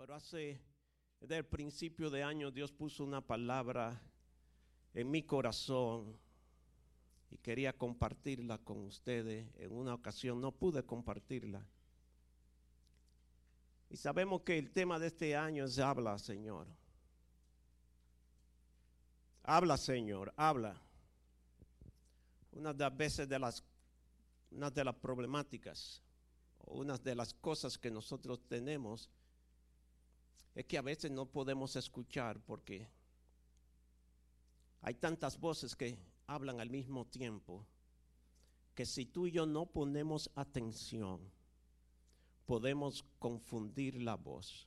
pero hace, desde el principio de año, Dios puso una palabra en mi corazón y quería compartirla con ustedes. En una ocasión no pude compartirla. Y sabemos que el tema de este año es habla, Señor. Habla, Señor, habla. Una de las veces de las, una de las problemáticas, una de las cosas que nosotros tenemos, es que a veces no podemos escuchar porque hay tantas voces que hablan al mismo tiempo que si tú y yo no ponemos atención, podemos confundir la voz.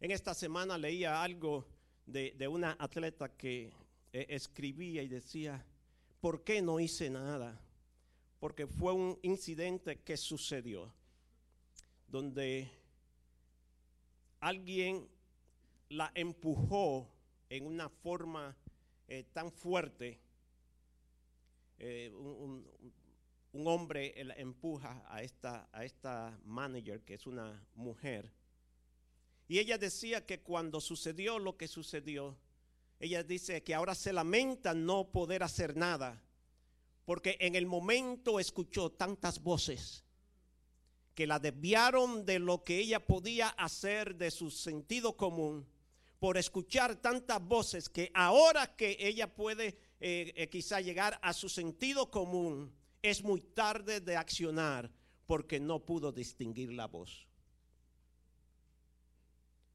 En esta semana leía algo de, de una atleta que eh, escribía y decía, ¿por qué no hice nada? Porque fue un incidente que sucedió, donde alguien la empujó en una forma eh, tan fuerte. Eh, un, hombre la empuja a esta, a esta manager, que es una mujer. Y ella decía que cuando sucedió lo que sucedió, ella dice que ahora se lamenta no poder hacer nada, porque en el momento escuchó tantas voces que la desviaron de lo que ella podía hacer de su sentido común por escuchar tantas voces que ahora que ella puede eh, eh, quizá llegar a su sentido común, es muy tarde de accionar porque no pudo distinguir la voz.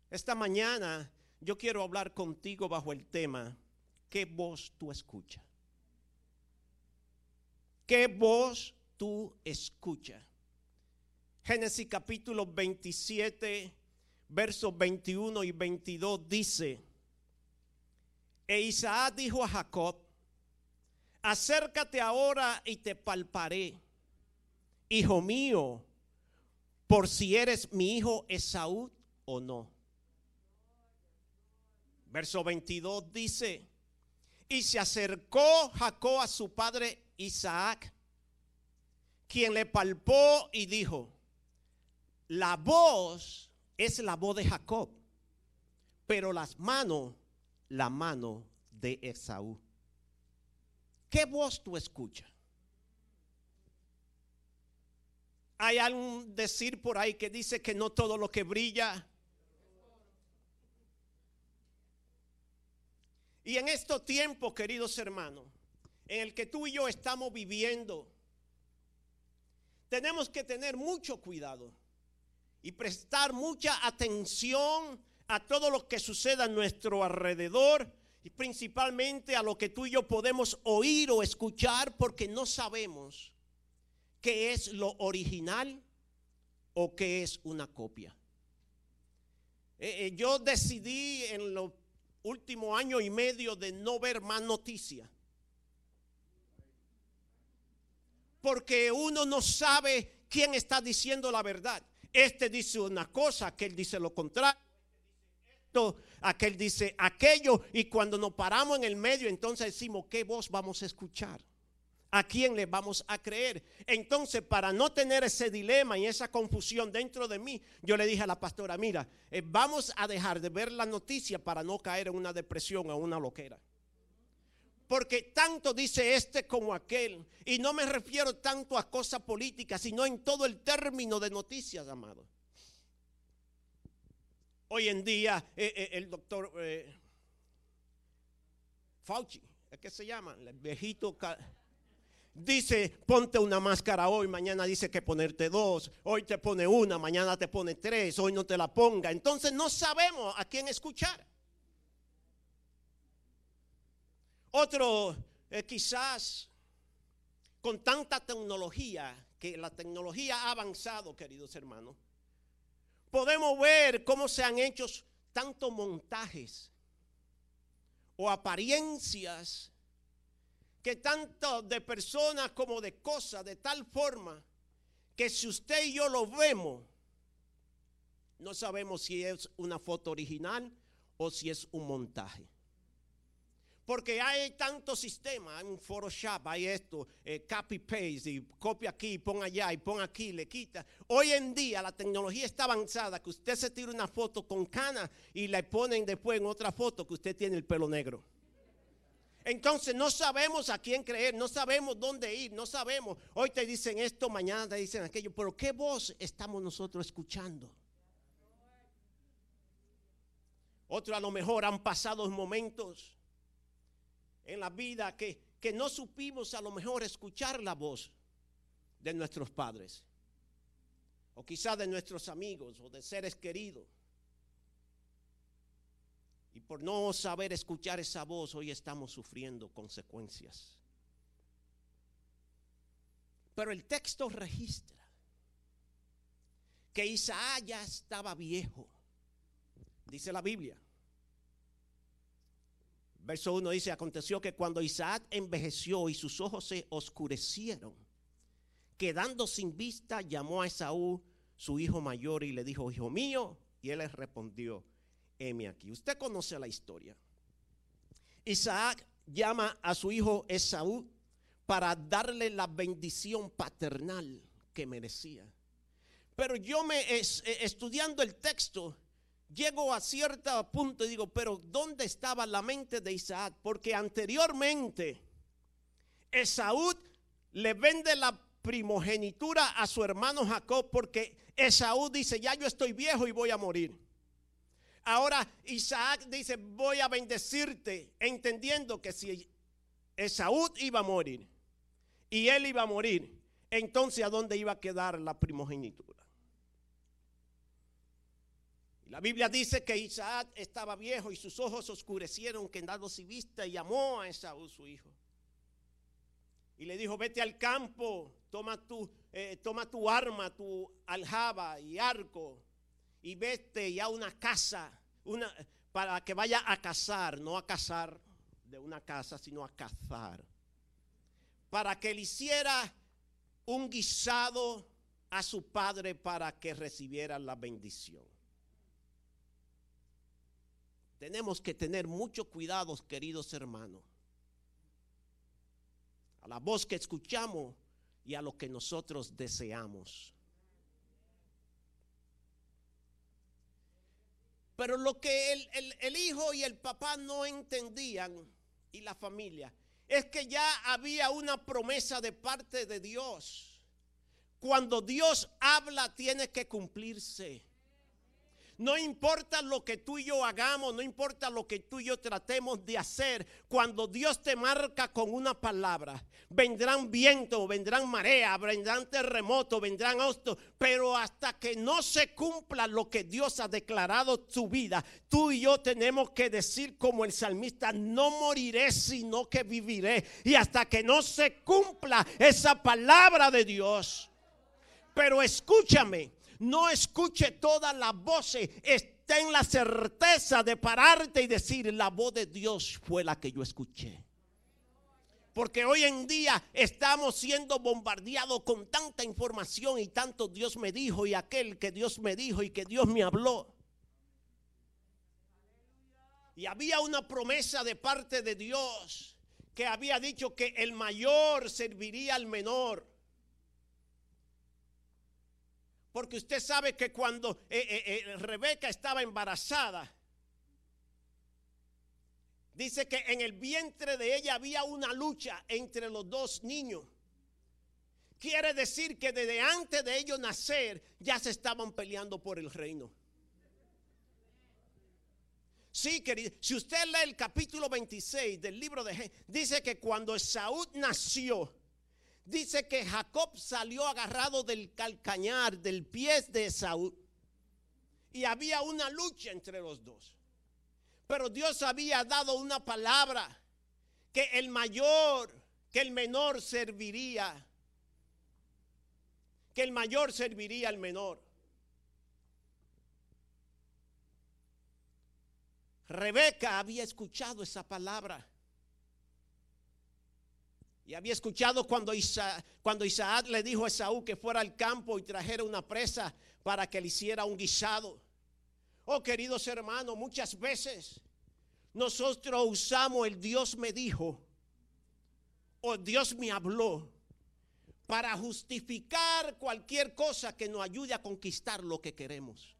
Esta mañana yo quiero hablar contigo bajo el tema, ¿qué voz tú escuchas? ¿Qué voz tú escuchas? Génesis capítulo 27, versos 21 y 22 dice, e Isaac dijo a Jacob, acércate ahora y te palparé, hijo mío, por si eres mi hijo Esaú o no. Verso 22 dice, y se acercó Jacob a su padre Isaac, quien le palpó y dijo, la voz es la voz de Jacob, pero las manos, la mano de Esaú. ¿Qué voz tú escuchas? Hay algún decir por ahí que dice que no todo lo que brilla. Y en estos tiempos, queridos hermanos, en el que tú y yo estamos viviendo, tenemos que tener mucho cuidado y prestar mucha atención a todo lo que suceda a nuestro alrededor y principalmente a lo que tú y yo podemos oír o escuchar porque no sabemos qué es lo original o qué es una copia. Eh, eh, yo decidí en los últimos años y medio de no ver más noticias. Porque uno no sabe quién está diciendo la verdad. Este dice una cosa, aquel dice lo contrario. Esto, aquel dice aquello. Y cuando nos paramos en el medio, entonces decimos, ¿qué voz vamos a escuchar? ¿A quién le vamos a creer? Entonces, para no tener ese dilema y esa confusión dentro de mí, yo le dije a la pastora, mira, eh, vamos a dejar de ver la noticia para no caer en una depresión o una loquera. Porque tanto dice este como aquel. Y no me refiero tanto a cosas políticas, sino en todo el término de noticias, amado. Hoy en día eh, eh, el doctor eh, Fauci, ¿qué se llama? El viejito dice, ponte una máscara hoy, mañana dice que ponerte dos, hoy te pone una, mañana te pone tres, hoy no te la ponga. Entonces no sabemos a quién escuchar. Otro, eh, quizás con tanta tecnología, que la tecnología ha avanzado, queridos hermanos, podemos ver cómo se han hecho tantos montajes o apariencias que tanto de personas como de cosas, de tal forma que si usted y yo lo vemos, no sabemos si es una foto original o si es un montaje. Porque hay tanto sistema, hay un Photoshop, hay esto, eh, copy paste, y copia aquí, pon allá, y pon aquí, le quita. Hoy en día la tecnología está avanzada, que usted se tira una foto con cana y le ponen después en otra foto que usted tiene el pelo negro. Entonces no sabemos a quién creer, no sabemos dónde ir, no sabemos. Hoy te dicen esto, mañana te dicen aquello, pero ¿qué voz estamos nosotros escuchando? Otros a lo mejor han pasado momentos en la vida que, que no supimos a lo mejor escuchar la voz de nuestros padres, o quizás de nuestros amigos o de seres queridos. Y por no saber escuchar esa voz, hoy estamos sufriendo consecuencias. Pero el texto registra que ya estaba viejo, dice la Biblia. Verso 1 dice, aconteció que cuando Isaac envejeció y sus ojos se oscurecieron, quedando sin vista, llamó a Esaú, su hijo mayor, y le dijo, hijo mío, y él le respondió, heme aquí. Usted conoce la historia. Isaac llama a su hijo Esaú para darle la bendición paternal que merecía. Pero yo me estudiando el texto, llego a cierto punto y digo, pero ¿dónde estaba la mente de Isaac? Porque anteriormente Esaú le vende la primogenitura a su hermano Jacob porque Esaú dice, ya yo estoy viejo y voy a morir. Ahora Isaac dice, voy a bendecirte, entendiendo que si Esaú iba a morir y él iba a morir, entonces ¿a dónde iba a quedar la primogenitura? La Biblia dice que Isaac estaba viejo y sus ojos oscurecieron, quedando sin vista, y llamó a Esaú su hijo. Y le dijo, vete al campo, toma tu, eh, toma tu arma, tu aljaba y arco, y vete ya a una casa, una, para que vaya a cazar, no a cazar de una casa, sino a cazar. Para que le hiciera un guisado a su padre para que recibiera la bendición. Tenemos que tener mucho cuidado, queridos hermanos, a la voz que escuchamos y a lo que nosotros deseamos. Pero lo que el, el, hijo y el papá no entendían, y la familia, es que ya había una promesa de parte de Dios. Cuando Dios habla, tiene que cumplirse. No importa lo que tú y yo hagamos, no importa lo que tú y yo tratemos de hacer, cuando Dios te marca con una palabra, vendrán vientos, vendrán mareas, vendrán terremotos, vendrán hostos, pero hasta que no se cumpla lo que Dios ha declarado tu vida, tú y yo tenemos que decir como el salmista, no moriré sino que viviré. Y hasta que no se cumpla esa palabra de Dios. Pero escúchame, no escuche todas las voces, esté en la certeza de pararte y decir, la voz de Dios fue la que yo escuché. Porque hoy en día estamos siendo bombardeados con tanta información y tanto Dios me dijo y aquel que Dios me dijo y que Dios me habló. Y había una promesa de parte de Dios que había dicho que el mayor serviría al menor. Porque usted sabe que cuando eh, eh, eh, Rebeca estaba embarazada, dice que en el vientre de ella había una lucha entre los dos niños. Quiere decir que desde antes de ellos nacer ya se estaban peleando por el reino. Sí, querido, si usted lee el capítulo 26 del libro de dice que cuando Saúl nació, dice que Jacob salió agarrado del calcañar, del pie de Saúl. Y había una lucha entre los dos. Pero Dios había dado una palabra que el mayor, que el menor serviría. Que el mayor serviría al menor. Rebeca había escuchado esa palabra. Y había escuchado cuando cuando Isaac le dijo a Esaú que fuera al campo y trajera una presa para que le hiciera un guisado. Oh, queridos hermanos, muchas veces nosotros usamos el Dios me dijo o Dios me habló para justificar cualquier cosa que nos ayude a conquistar lo que queremos.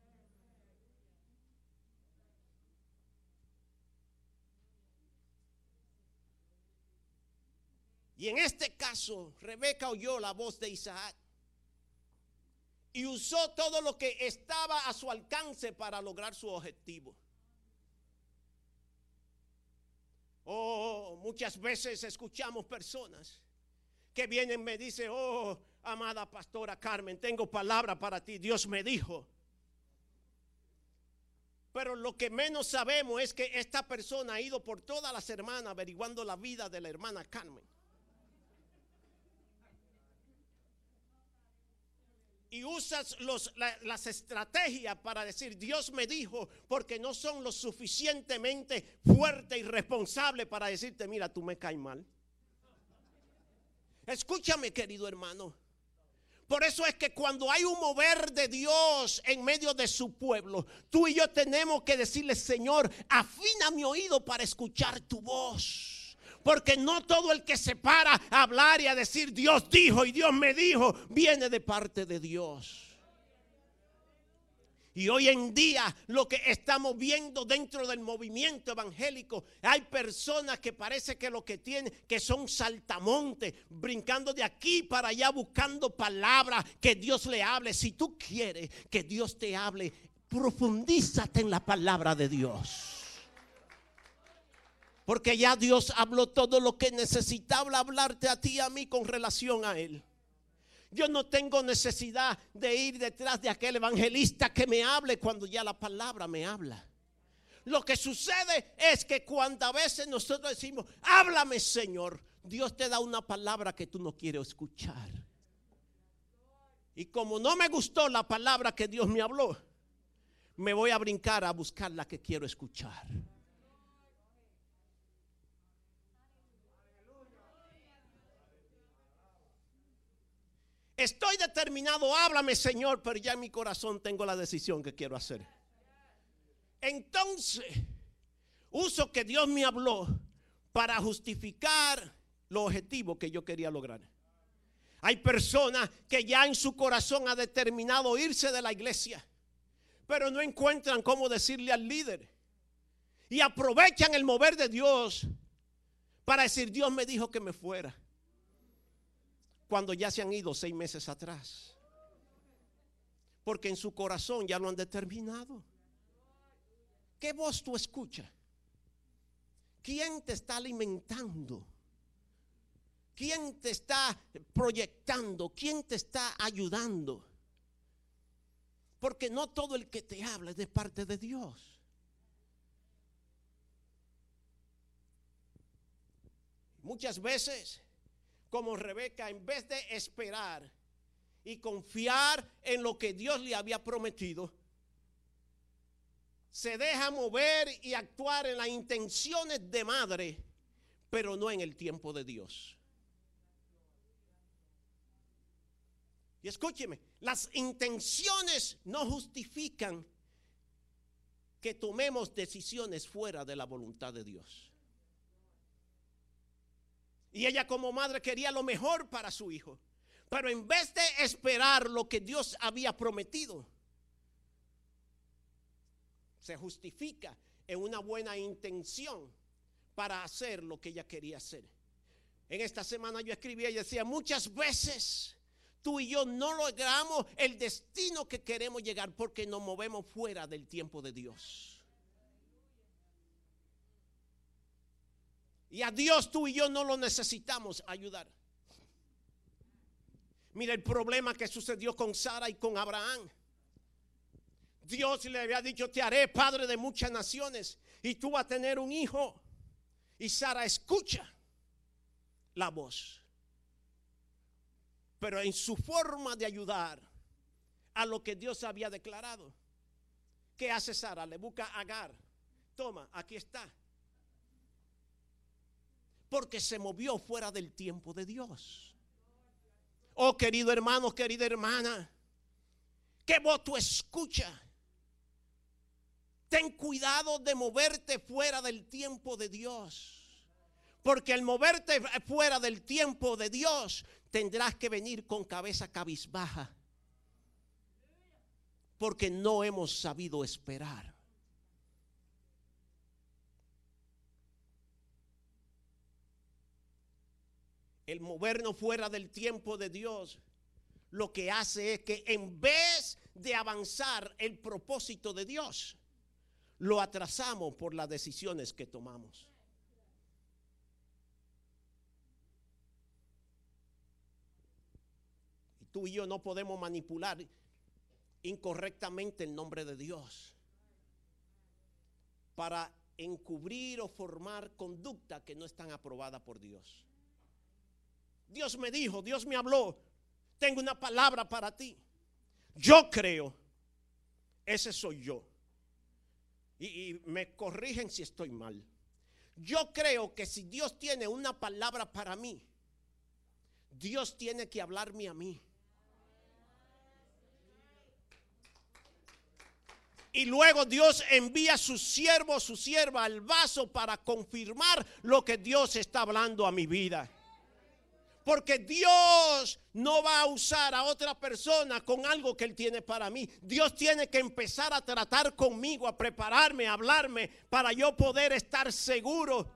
Y en este caso, Rebeca oyó la voz de Isaac y usó todo lo que estaba a su alcance para lograr su objetivo. Oh, muchas veces escuchamos personas que vienen y me dicen, oh, amada pastora Carmen, tengo palabra para ti, Dios me dijo. Pero lo que menos sabemos es que esta persona ha ido por todas las hermanas averiguando la vida de la hermana Carmen. Y usas las estrategias para decir, Dios me dijo, porque no son lo suficientemente fuerte y responsable para decirte, mira, tú me caes mal. Escúchame, querido hermano. Por eso es que cuando hay un mover de Dios en medio de su pueblo, tú y yo tenemos que decirle, Señor, afina mi oído para escuchar tu voz. Porque no todo el que se para a hablar y a decir Dios dijo y Dios me dijo, viene de parte de Dios. Y hoy en día lo que estamos viendo dentro del movimiento evangélico, hay personas que parece que lo que tienen, que son saltamontes, brincando de aquí para allá buscando palabras que Dios le hable. Si tú quieres que Dios te hable, profundízate en la palabra de Dios. Porque ya Dios habló todo lo que necesitaba hablarte a ti y a mí con relación a Él. Yo no tengo necesidad de ir detrás de aquel evangelista que me hable cuando ya la palabra me habla. Lo que sucede es que cuando veces nosotros decimos, háblame Señor, Dios te da una palabra que tú no quieres escuchar. Y como no me gustó la palabra que Dios me habló, me voy a brincar a buscar la que quiero escuchar. Estoy determinado, háblame Señor, pero ya en mi corazón tengo la decisión que quiero hacer. Entonces, uso que Dios me habló para justificar los objetivos que yo quería lograr. Hay personas que ya en su corazón ha determinado irse de la iglesia, pero no encuentran cómo decirle al líder. Y aprovechan el mover de Dios para decir, Dios me dijo que me fuera cuando ya se han ido seis meses atrás. Porque en su corazón ya lo han determinado. ¿Qué voz tú escuchas? ¿Quién te está alimentando? ¿Quién te está proyectando? ¿Quién te está ayudando? Porque no todo el que te habla es de parte de Dios. Muchas veces como Rebeca, en vez de esperar y confiar en lo que Dios le había prometido, se deja mover y actuar en las intenciones de madre, pero no en el tiempo de Dios. Y escúcheme, las intenciones no justifican que tomemos decisiones fuera de la voluntad de Dios. Y ella como madre quería lo mejor para su hijo. Pero en vez de esperar lo que Dios había prometido, se justifica en una buena intención para hacer lo que ella quería hacer. En esta semana yo escribía y decía, muchas veces tú y yo no logramos el destino que queremos llegar porque nos movemos fuera del tiempo de Dios. Y a Dios tú y yo no lo necesitamos ayudar. Mira el problema que sucedió con Sara y con Abraham. Dios le había dicho, te haré padre de muchas naciones y tú vas a tener un hijo. Y Sara escucha la voz. Pero en su forma de ayudar a lo que Dios había declarado, ¿qué hace Sara? Le busca a Agar. Toma, aquí está porque se movió fuera del tiempo de Dios. Oh querido hermano, querida hermana, ¿qué voto escucha? Ten cuidado de moverte fuera del tiempo de Dios. Porque al moverte fuera del tiempo de Dios, tendrás que venir con cabeza cabizbaja. Porque no hemos sabido esperar. El movernos fuera del tiempo de Dios lo que hace es que en vez de avanzar el propósito de Dios, lo atrasamos por las decisiones que tomamos. Y tú y yo no podemos manipular incorrectamente el nombre de Dios para encubrir o formar conducta que no están aprobada por Dios. Dios me dijo, Dios me habló, tengo una palabra para ti. Yo creo, ese soy yo. Y, me corrigen si estoy mal. Yo creo que si Dios tiene una palabra para mí, Dios tiene que hablarme a mí. Y luego Dios envía a su siervo, su sierva al vaso para confirmar lo que Dios está hablando a mi vida. Porque Dios no va a usar a otra persona con algo que Él tiene para mí. Dios tiene que empezar a tratar conmigo, a prepararme, a hablarme para yo poder estar seguro.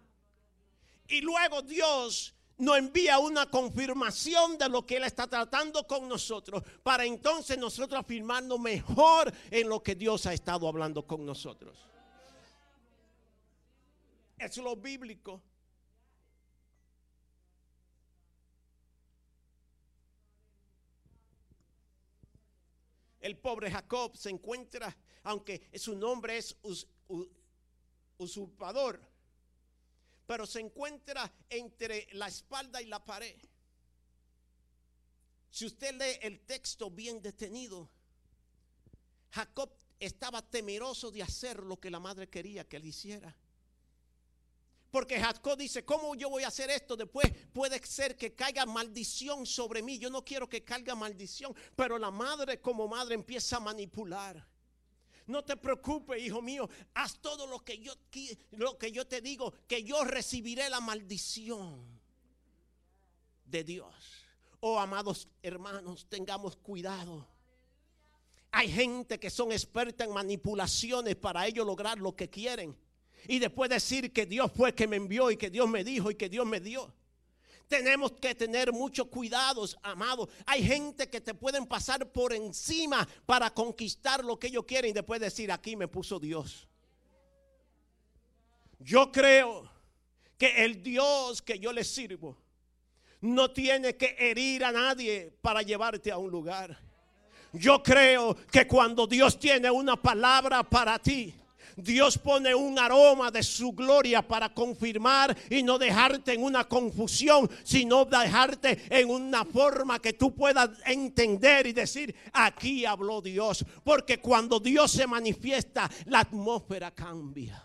Y luego Dios nos envía una confirmación de lo que Él está tratando con nosotros, para entonces nosotros afirmarnos mejor en lo que Dios ha estado hablando con nosotros. Es lo bíblico. El pobre Jacob se encuentra, aunque su nombre es usurpador, pero se encuentra entre la espalda y la pared. Si usted lee el texto bien detenido, Jacob estaba temeroso de hacer lo que la madre quería que él hiciera. Porque Jacob dice, ¿cómo yo voy a hacer esto? Después puede ser que caiga maldición sobre mí. Yo no quiero que caiga maldición. Pero la madre como madre empieza a manipular. No te preocupes, hijo mío. Haz todo lo que yo, lo que yo te digo, que yo recibiré la maldición de Dios. Oh, amados hermanos, tengamos cuidado. Hay gente que son experta en manipulaciones para ellos lograr lo que quieren y después decir que Dios fue que me envió y que Dios me dijo y que Dios me dio. Tenemos que tener muchos cuidados, amados. Hay gente que te pueden pasar por encima para conquistar lo que ellos quieren y después decir, aquí me puso Dios. Yo creo que el Dios que yo le sirvo no tiene que herir a nadie para llevarte a un lugar. Yo creo que cuando Dios tiene una palabra para ti, Dios pone un aroma de su gloria para confirmar y no dejarte en una confusión, sino dejarte en una forma que tú puedas entender y decir, aquí habló Dios. Porque cuando Dios se manifiesta, la atmósfera cambia.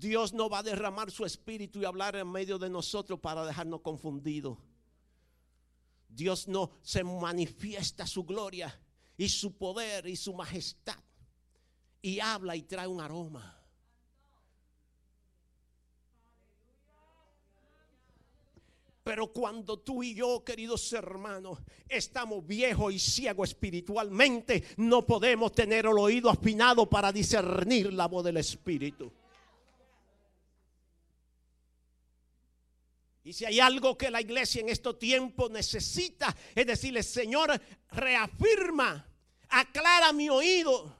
Dios no va a derramar su espíritu y hablar en medio de nosotros para dejarnos confundidos. Dios no se manifiesta su gloria y su poder y su majestad y habla y trae un aroma. Pero cuando tú y yo, queridos hermanos, estamos viejos y ciegos espiritualmente, no podemos tener el oído afinado para discernir la voz del Espíritu. Y si hay algo que la iglesia en estos tiempos necesita, es decirle, Señor, reafirma, aclara mi oído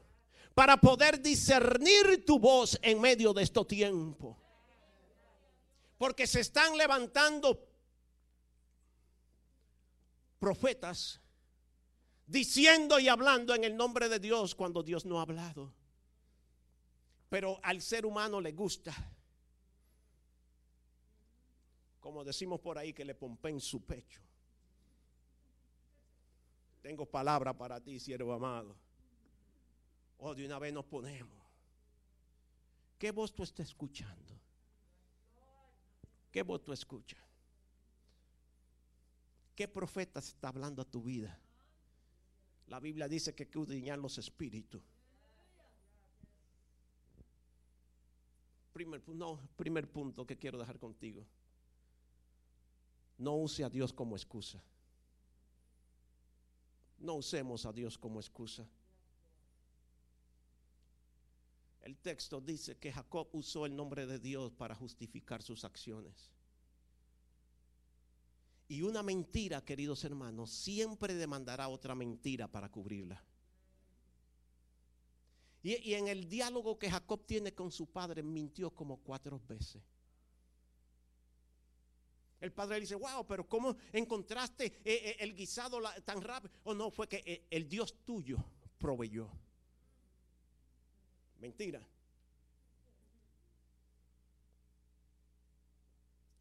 para poder discernir tu voz en medio de estos tiempos. Porque se están levantando profetas diciendo y hablando en el nombre de Dios cuando Dios no ha hablado. Pero al ser humano le gusta como decimos por ahí, que le en su pecho. Tengo palabra para ti, siervo amado. Oh, de una vez nos ponemos. ¿Qué voz tú estás escuchando? ¿Qué voz tú escuchas? ¿Qué profeta está hablando a tu vida? La Biblia dice que hay los espíritus. Primer, no, primer punto que quiero dejar contigo. No use a Dios como excusa. No usemos a Dios como excusa. El texto dice que Jacob usó el nombre de Dios para justificar sus acciones. Y una mentira, queridos hermanos, siempre demandará otra mentira para cubrirla. Y, en el diálogo que Jacob tiene con su padre, mintió como cuatro veces. El padre le dice, wow, pero ¿cómo encontraste eh, eh, el guisado tan rápido? O no, fue que eh, el Dios tuyo proveyó. Mentira.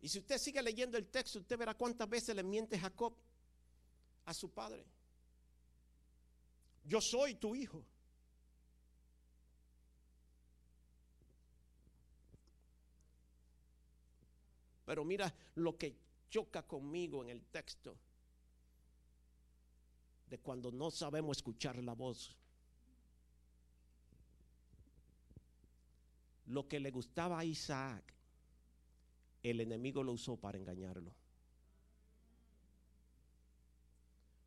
Y si usted sigue leyendo el texto, usted verá cuántas veces le miente Jacob a su padre. Yo soy tu hijo. Pero mira lo que choca conmigo en el texto de cuando no sabemos escuchar la voz. Lo que le gustaba a Isaac el enemigo lo usó para engañarlo.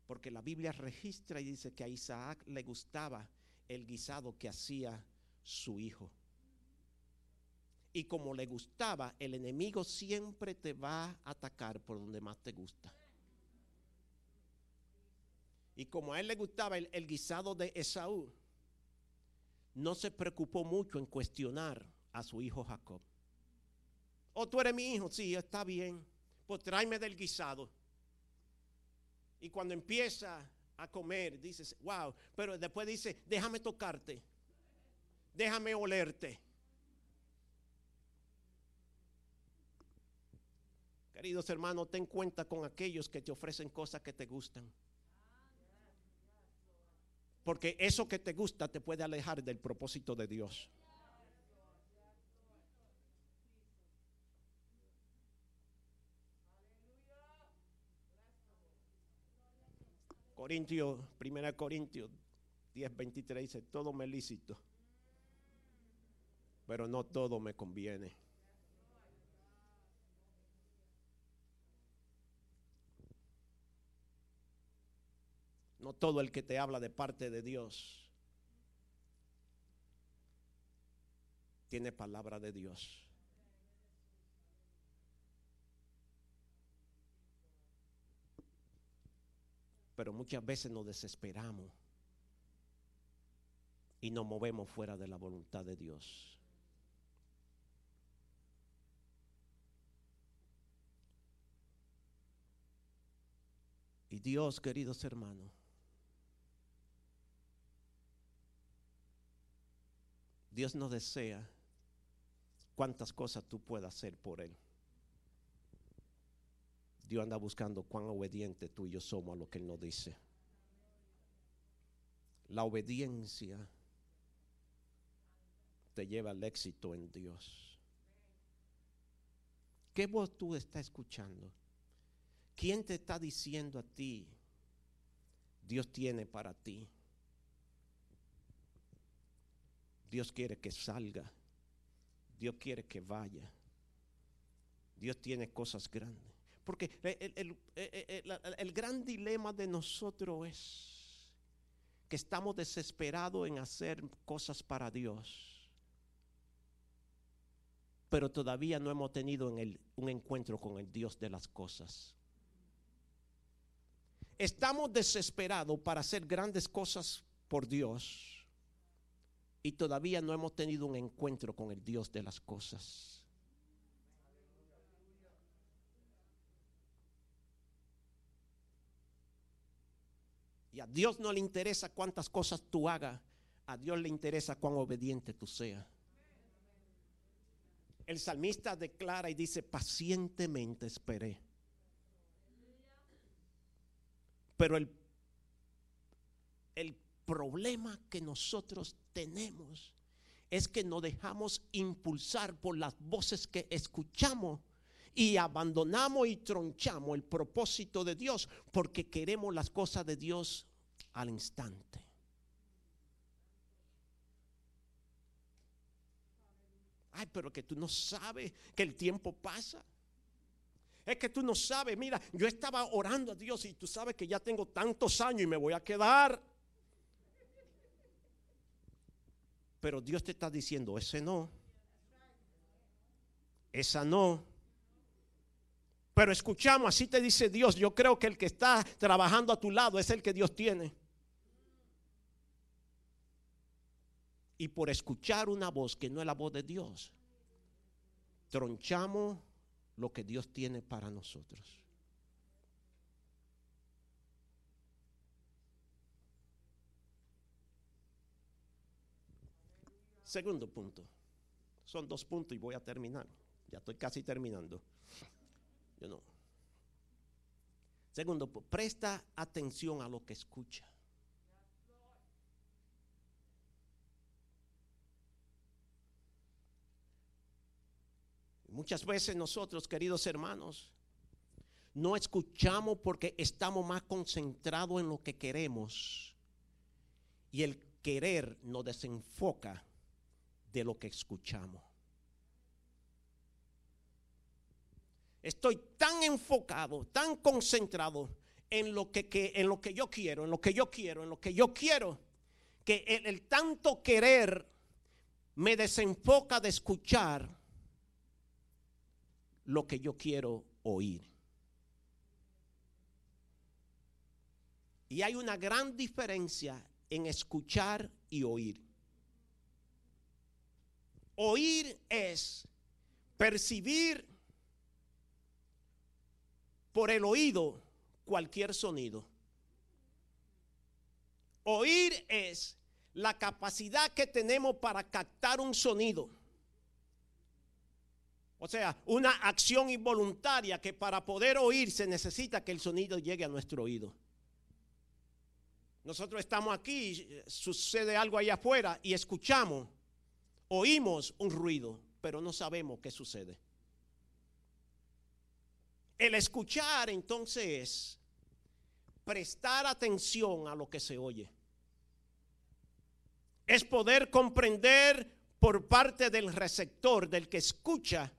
Porque la Biblia registra y dice que a Isaac le gustaba el guisado que hacía su hijo. Y como le gustaba, el enemigo siempre te va a atacar por donde más te gusta. Y como a él le gustaba el, guisado de Esaú, no se preocupó mucho en cuestionar a su hijo Jacob. Oh, tú eres mi hijo, sí, está bien. Pues tráeme del guisado. Y cuando empieza a comer, dices, wow, pero después dice, déjame tocarte, déjame olerte. Queridos hermanos, ten cuenta con aquellos que te ofrecen cosas que te gustan. Porque eso que te gusta te puede alejar del propósito de Dios. Corintios, 1 Corintios 10, 23 dice, todo me lícito, pero no todo me conviene. Todo el que te habla de parte de Dios tiene palabra de Dios. Pero muchas veces nos desesperamos y nos movemos fuera de la voluntad de Dios. Y Dios, queridos hermanos, Dios nos desea cuántas cosas tú puedas hacer por Él. Dios anda buscando cuán obediente tú y yo somos a lo que Él nos dice. La obediencia te lleva al éxito en Dios. ¿Qué voz tú estás escuchando? ¿Quién te está diciendo a ti? Dios tiene para ti. Dios quiere que salga. Dios quiere que vaya. Dios tiene cosas grandes. Porque el, gran dilema de nosotros es que estamos desesperados en hacer cosas para Dios, pero todavía no hemos tenido un encuentro con el Dios de las cosas. Estamos desesperados para hacer grandes cosas por Dios y todavía no hemos tenido un encuentro con el Dios de las cosas. Y a Dios no le interesa cuántas cosas tú hagas, a Dios le interesa cuán obediente tú seas. El salmista declara y dice, pacientemente esperé. Pero el, el problema que nosotros tenemos es que nos dejamos impulsar por las voces que escuchamos y abandonamos y tronchamos el propósito de Dios porque queremos las cosas de Dios al instante. Ay, pero que tú no sabes que el tiempo pasa. Es que tú no sabes, mira, yo estaba orando a Dios y tú sabes que ya tengo tantos años y me voy a quedar. Pero Dios te está diciendo, ese no. Esa no. Pero escuchamos, así te dice Dios, yo creo que el que está trabajando a tu lado es el que Dios tiene. Y por escuchar una voz que no es la voz de Dios, tronchamos lo que Dios tiene para nosotros. Segundo punto. Son dos puntos y voy a terminar. Ya estoy casi terminando. Yo no. Segundo, presta atención a lo que escucha. Muchas veces nosotros, queridos hermanos, no escuchamos porque estamos más concentrados en lo que queremos. Y el querer nos desenfoca de lo que escuchamos. Estoy tan enfocado, tan concentrado en lo que, en lo que yo quiero, en lo que yo quiero, en lo que yo quiero, que el tanto querer me desenfoca de escuchar lo que yo quiero oír. Y hay una gran diferencia en escuchar y oír. Oír es percibir por el oído cualquier sonido. Oír es la capacidad que tenemos para captar un sonido. O sea, una acción involuntaria que para poder oír se necesita que el sonido llegue a nuestro oído. Nosotros estamos aquí, sucede algo ahí afuera y escuchamos, oímos un ruido, pero no sabemos qué sucede. El escuchar entonces es prestar atención a lo que se oye. Es poder comprender por parte del receptor, del que escucha,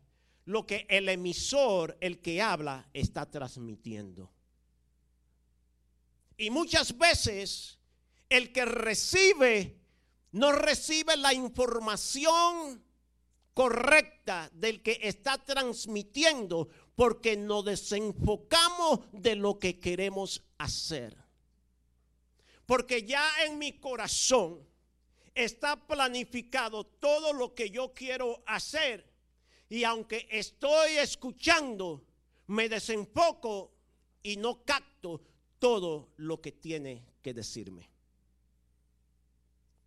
lo que el emisor, el que habla, está transmitiendo. Y muchas veces el que recibe no recibe la información correcta del que está transmitiendo porque nos desenfocamos de lo que queremos hacer. Porque ya en mi corazón está planificado todo lo que yo quiero hacer y aunque estoy escuchando, me desenfoco y no capto todo lo que tiene que decirme.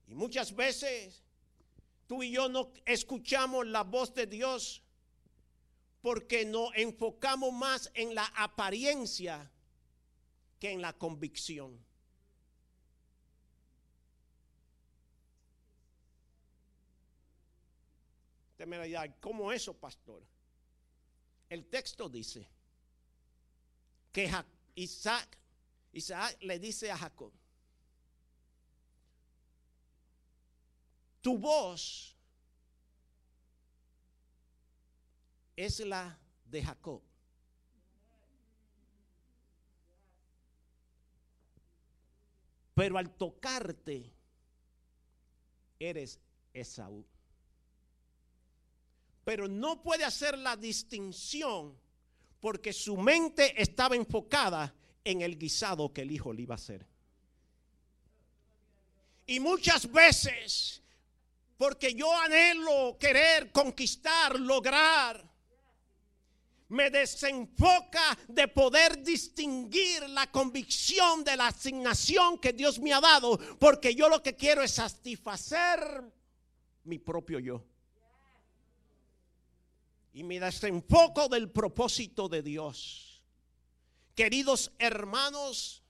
Y muchas veces tú y yo no escuchamos la voz de Dios porque nos enfocamos más en la apariencia que en la convicción. ¿cómo eso, pastor? El texto dice que Isaac, Isaac le dice a Jacob, tu voz es la de Jacob. Pero al tocarte, eres Esaú pero no puede hacer la distinción porque su mente estaba enfocada en el guisado que el hijo le iba a hacer. Y muchas veces, porque yo anhelo querer conquistar, lograr, me desenfoca de poder distinguir la convicción de la asignación que Dios me ha dado, porque yo lo que quiero es satisfacer mi propio yo y me desenfoco del propósito de Dios. Queridos hermanos,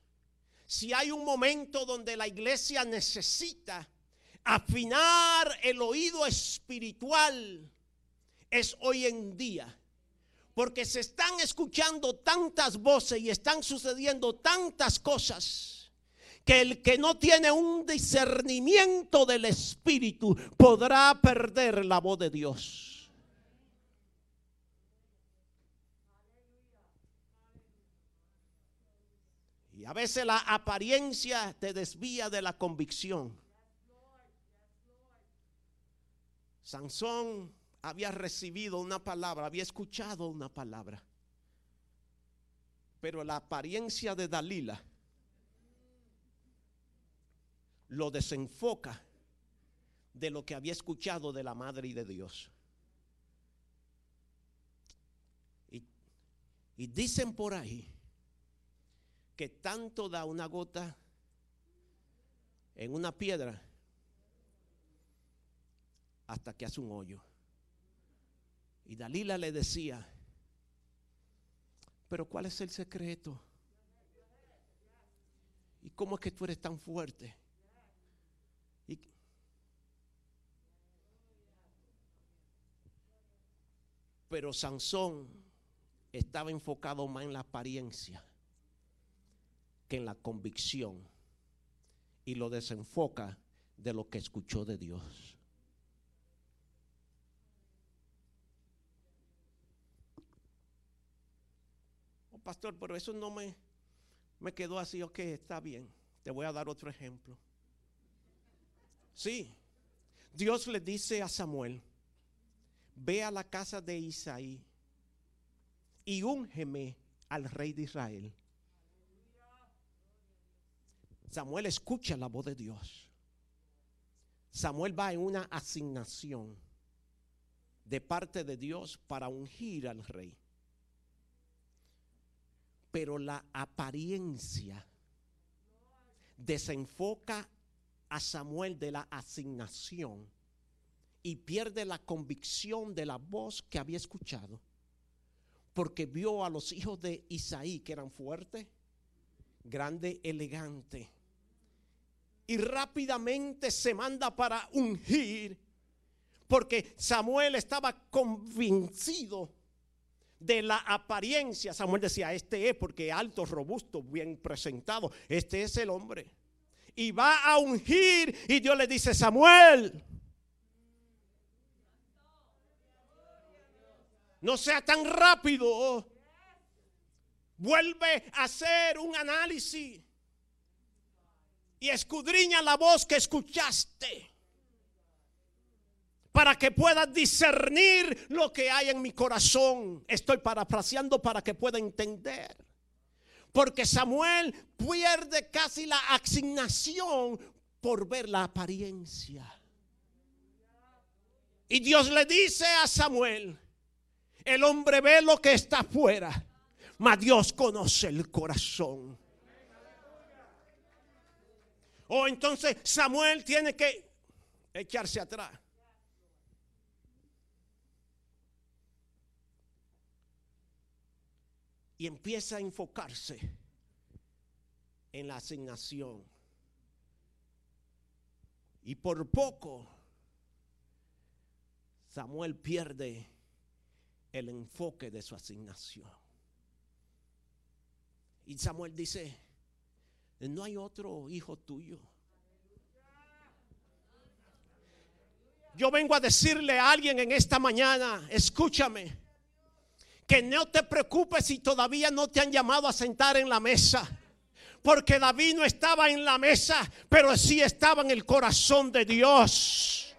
si hay un momento donde la iglesia necesita afinar el oído espiritual, es hoy en día. Porque se están escuchando tantas voces y están sucediendo tantas cosas que el que no tiene un discernimiento del Espíritu podrá perder la voz de Dios. Y a veces la apariencia te desvía de la convicción. Sansón había recibido una palabra, había escuchado una palabra. Pero la apariencia de Dalila lo desenfoca de lo que había escuchado de la Madre y de Dios. Y, y dicen por ahí que tanto da una gota en una piedra hasta que hace un hoyo. Y Dalila le decía, pero ¿cuál es el secreto? ¿Y cómo es que tú eres tan fuerte? pero Sansón estaba enfocado más en la apariencia que en la convicción y lo desenfoca de lo que escuchó de Dios. Pastor, pero eso no me, me quedó así, ok, está bien. Te voy a dar otro ejemplo. Sí, Dios le dice a Samuel, ve a la casa de Isaí y úngeme al rey de Israel. Samuel escucha la voz de Dios. Samuel va en una asignación de parte de Dios para ungir al rey pero la apariencia desenfoca a Samuel de la asignación y pierde la convicción de la voz que había escuchado, porque vio a los hijos de Isaí que eran fuertes, grande, elegante, y rápidamente se manda para ungir, porque Samuel estaba convencido de la apariencia. Samuel decía, este es porque alto, robusto, bien presentado. Este es el hombre. Y va a ungir y Dios le dice, Samuel, no sea tan rápido. Vuelve a hacer un análisis y escudriña la voz que escuchaste para que pueda discernir lo que hay en mi corazón. Estoy parafraseando para que pueda entender. Porque Samuel pierde casi la asignación por ver la apariencia. Y Dios le dice a Samuel, el hombre ve lo que está afuera, mas Dios conoce el corazón. O oh, entonces Samuel tiene que echarse atrás y empieza a enfocarse en la asignación. Y por poco Samuel pierde el enfoque de su asignación. Y Samuel dice, no hay otro hijo tuyo. Yo vengo a decirle a alguien en esta mañana, escúchame que no te preocupes si todavía no te han llamado a sentar en la mesa. Porque David no estaba en la mesa, pero sí estaba en el corazón de Dios.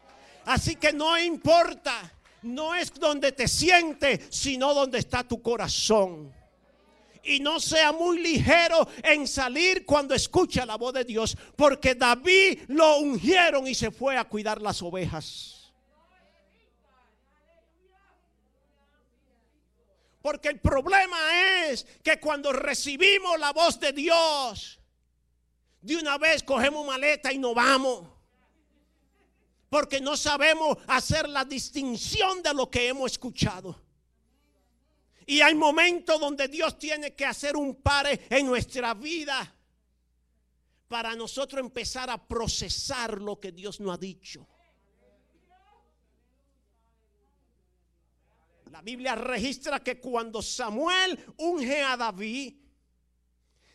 Así que no importa, no es donde te sientes, sino donde está tu corazón. Y no sea muy ligero en salir cuando escucha la voz de Dios, porque David lo ungieron y se fue a cuidar las ovejas. Porque el problema es que cuando recibimos la voz de Dios, de una vez cogemos maleta y nos vamos. Porque no sabemos hacer la distinción de lo que hemos escuchado. Y hay momentos donde Dios tiene que hacer un pare en nuestra vida para nosotros empezar a procesar lo que Dios nos ha dicho. La Biblia registra que cuando Samuel unge a David,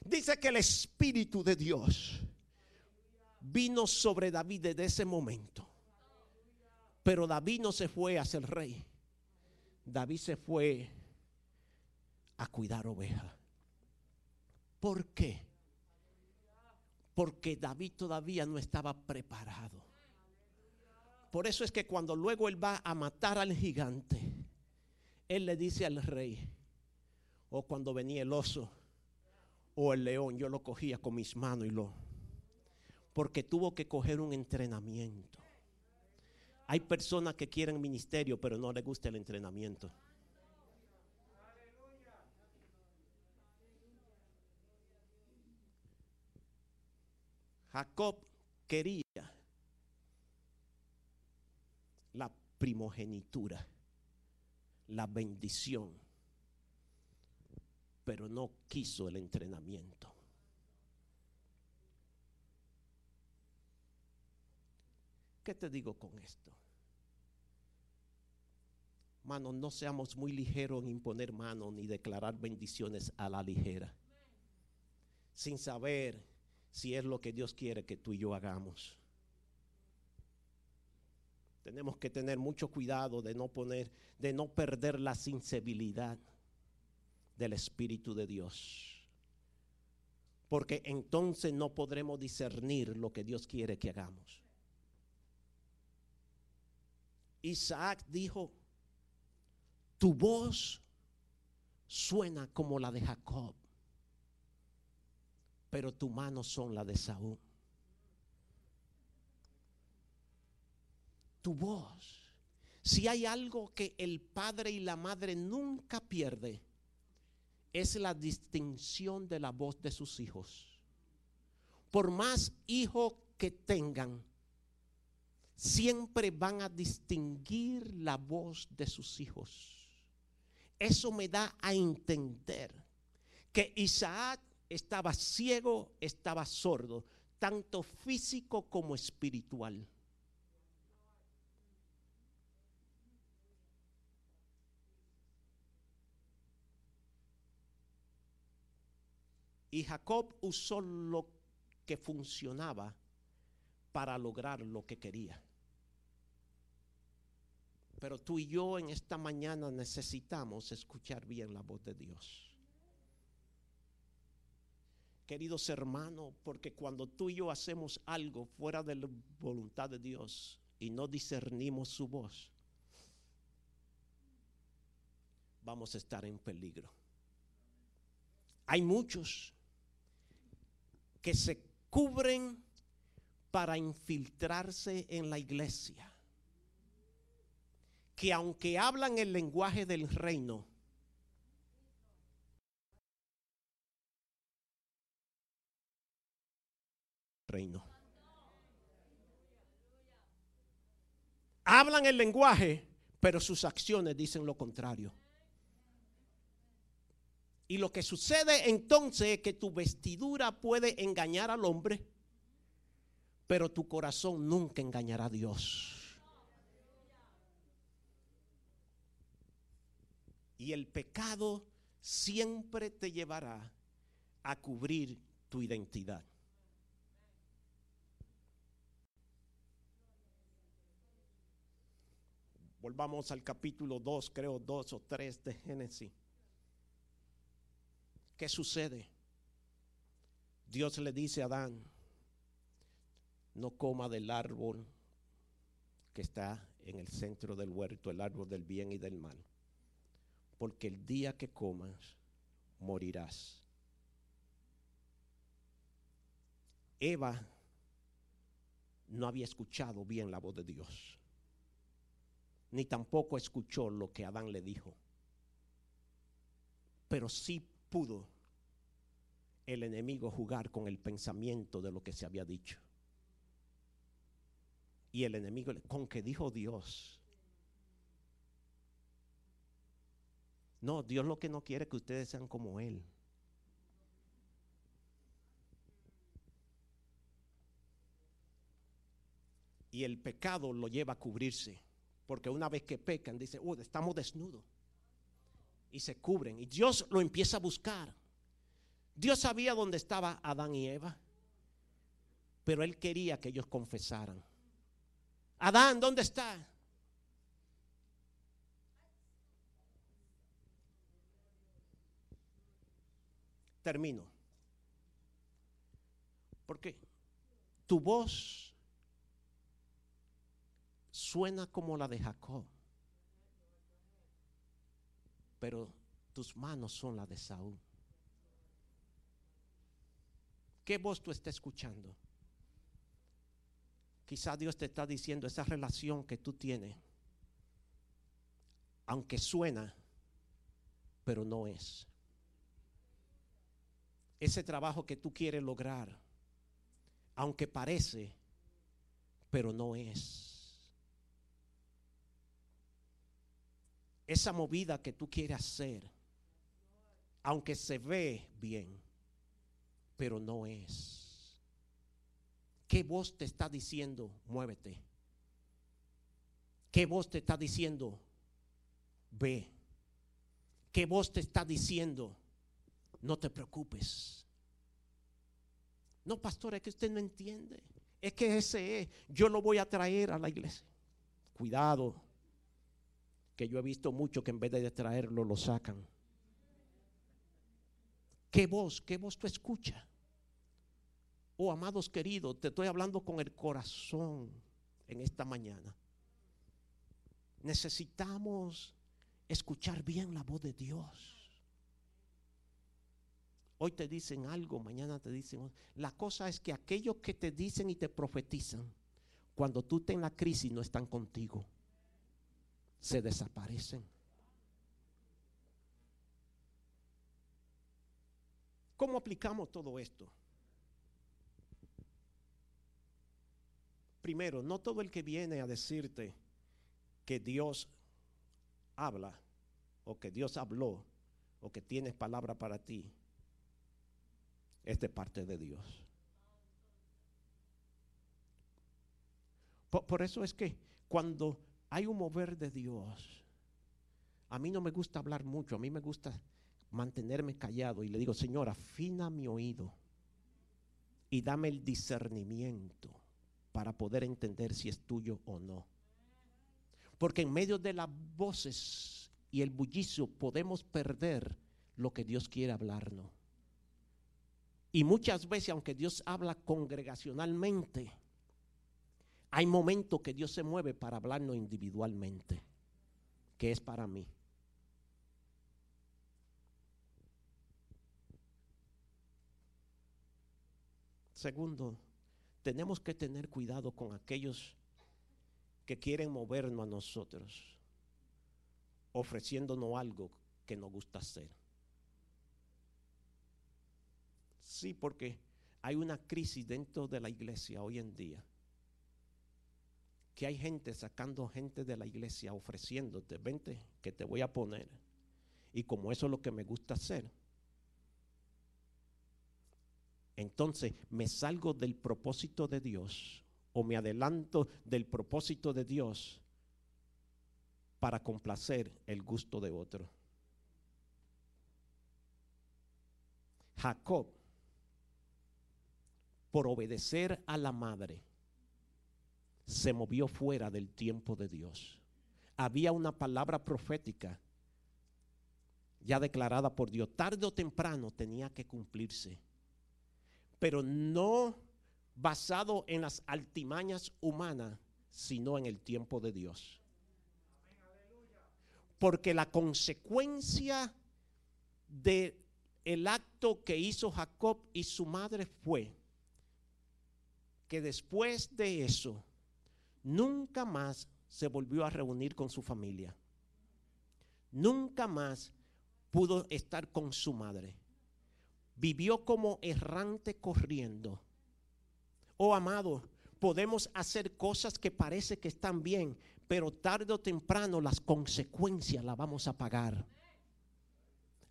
dice que el Espíritu de Dios vino sobre David desde ese momento. Pero David no se fue a ser rey. David se fue a cuidar ovejas. ¿Por qué? Porque David todavía no estaba preparado. Por eso es que cuando luego él va a matar al gigante, él le dice al rey, o cuando venía el oso o el león, yo lo cogía con mis manos y lo... Porque tuvo que coger un entrenamiento. Hay personas que quieren ministerio, pero no les gusta el entrenamiento. Jacob quería la primogenitura, la bendición, pero no quiso el entrenamiento. ¿Qué te digo con esto? Mano, no seamos muy ligeros en imponer manos ni declarar bendiciones a la ligera, sin saber si es lo que Dios quiere que tú y yo hagamos. Tenemos que tener mucho cuidado de no poner, de no perder la sensibilidad del Espíritu de Dios. Porque entonces no podremos discernir lo que Dios quiere que hagamos. Isaac dijo, tu voz suena como la de Jacob, pero tus manos son la de Saúl. Tu voz. Si hay algo que el padre y la madre nunca pierde, es la distinción de la voz de sus hijos. Por más hijos que tengan, siempre van a distinguir la voz de sus hijos. Eso me da a entender que Isaac estaba ciego, estaba sordo, tanto físico como espiritual. Y Jacob usó lo que funcionaba para lograr lo que quería. Pero tú y yo en esta mañana necesitamos escuchar bien la voz de Dios. Queridos hermanos, porque cuando tú y yo hacemos algo fuera de la voluntad de Dios y no discernimos su voz, vamos a estar en peligro. Hay muchos que se cubren para infiltrarse en la iglesia. Que aunque hablan el lenguaje del reino, reino. Hablan el lenguaje, pero sus acciones dicen lo contrario. Y lo que sucede entonces es que tu vestidura puede engañar al hombre pero tu corazón nunca engañará a Dios. Y el pecado siempre te llevará a cubrir tu identidad. Volvamos al capítulo 2, creo 2 o 3 de Génesis. ¿Qué sucede? Dios le dice a Adán, no coma del árbol que está en el centro del huerto, el árbol del bien y del mal. Porque el día que comas, morirás. Eva no había escuchado bien la voz de Dios, ni tampoco escuchó lo que Adán le dijo, pero sí pudo el enemigo jugar con el pensamiento de lo que se había dicho. Y el enemigo, con que dijo Dios. No, Dios lo que no quiere es que ustedes sean como Él. Y el pecado lo lleva a cubrirse. Porque una vez que pecan, dice, oh, estamos desnudos. Y se cubren. Y Dios lo empieza a buscar. Dios sabía dónde estaba Adán y Eva, pero él quería que ellos confesaran. Adán, ¿dónde está? Termino. Porque tu voz suena como la de Jacob, pero tus manos son las de Saúl. ¿Qué voz tú estás escuchando? Quizá Dios te está diciendo esa relación que tú tienes, aunque suena, pero no es. Ese trabajo que tú quieres lograr, aunque parece, pero no es. Esa movida que tú quieres hacer, aunque se ve bien, pero no es. ¿Qué voz te está diciendo? Muévete. ¿Qué voz te está diciendo? Ve. ¿Qué voz te está diciendo? No te preocupes. No, pastor, es que usted no entiende. Es que ese es. Yo lo voy a traer a la iglesia. Cuidado. Que yo he visto mucho que en vez de traerlo lo sacan. ¿Qué voz? ¿Qué voz tú escuchas? Oh, amados queridos, te estoy hablando con el corazón en esta mañana. Necesitamos escuchar bien la voz de Dios. Hoy te dicen algo, mañana te dicen. La cosa es que aquellos que te dicen y te profetizan, cuando tú estás en la crisis no están contigo. Se desaparecen. ¿Cómo aplicamos todo esto? Primero, no todo el que viene a decirte que Dios habla o que Dios habló o que tienes palabra para ti es de parte de Dios. Por, por, eso es que cuando hay un mover de Dios, a mí no me gusta hablar mucho, a mí me gusta mantenerme callado y le digo, Señor, afina mi oído y dame el discernimiento para poder entender si es tuyo o no. Porque en medio de las voces y el bullicio podemos perder lo que Dios quiere hablarnos. Y muchas veces, aunque Dios habla congregacionalmente, hay momentos que Dios se mueve para hablarnos individualmente, que es para mí. Segundo, tenemos que tener cuidado con aquellos que quieren movernos a nosotros, ofreciéndonos algo que nos gusta hacer. Sí, porque hay una crisis dentro de la iglesia hoy en día. Que hay gente sacando gente de la iglesia ofreciéndote, vente, que te voy a poner. Y como eso es lo que me gusta hacer, entonces me salgo del propósito de Dios o me adelanto del propósito de Dios para complacer el gusto de otro. Jacob, por obedecer a la madre, se movió fuera del tiempo de Dios. Había una palabra profética ya declarada por Dios. Tarde o temprano tenía que cumplirse pero no basado en las altimañas humanas, sino en el tiempo de Dios. Porque la consecuencia de acto que hizo Jacob y su madre fue que después de eso nunca más se volvió a reunir con su familia. Nunca más pudo estar con su madre vivió como errante corriendo. Oh amado, podemos hacer cosas que parece que están bien, pero tarde o temprano las consecuencias las vamos a pagar.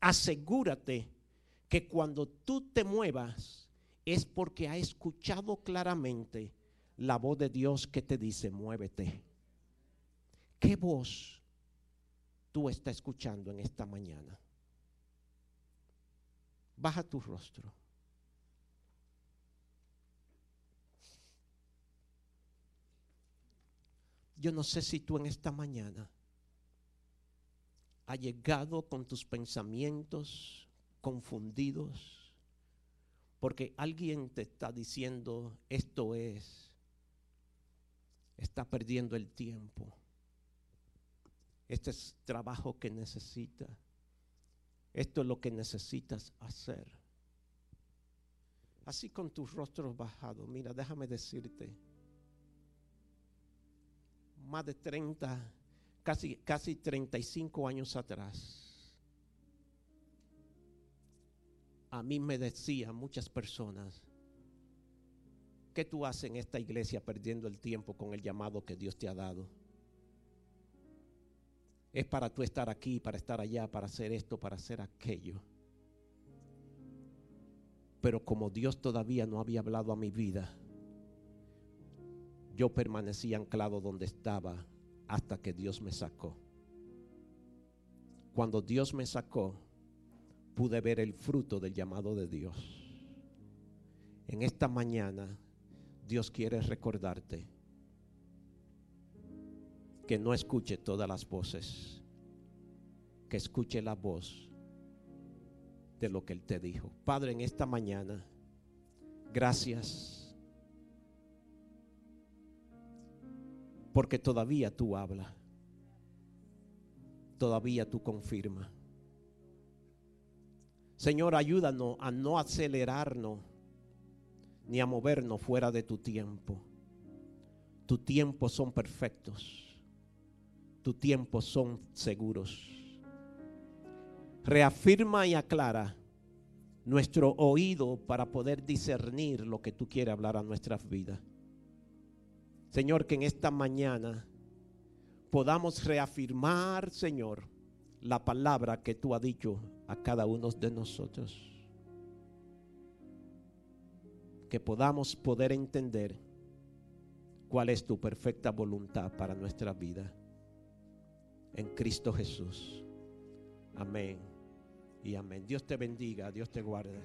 Asegúrate que cuando tú te muevas es porque ha escuchado claramente la voz de Dios que te dice, muévete. ¿Qué voz tú estás escuchando en esta mañana. Baja tu rostro. Yo no sé si tú en esta mañana has llegado con tus pensamientos confundidos, porque alguien te está diciendo, esto es, está perdiendo el tiempo. Este es trabajo que necesita. Esto es lo que necesitas hacer. Así con tus rostros bajados. Mira, déjame decirte más de 30, casi, casi 35 años atrás, a mí me decían muchas personas, ¿qué tú haces en esta iglesia perdiendo el tiempo con el llamado que Dios te ha dado? Es para tú estar aquí, para estar allá, para hacer esto, para hacer aquello. Pero como Dios todavía no había hablado a mi vida, yo permanecí anclado donde estaba hasta que Dios me sacó. Cuando Dios me sacó, pude ver el fruto del llamado de Dios. En esta mañana, Dios quiere recordarte que no escuche todas las voces, que escuche la voz de lo que Él te dijo. Padre, en esta mañana, gracias Porque todavía tú hablas. Todavía tú confirmas. Señor, ayúdanos a no acelerarnos ni a movernos fuera de tu tiempo. Tu tiempo son perfectos. Tu tiempo son seguros. Reafirma y aclara nuestro oído para poder discernir lo que tú quieres hablar a nuestras vidas. Señor, que en esta mañana podamos reafirmar, Señor, la palabra que tú has dicho a cada uno de nosotros. Que podamos poder entender cuál es tu perfecta voluntad para nuestra vida. En Cristo Jesús. Amén y amén. Dios te bendiga, Dios te guarde.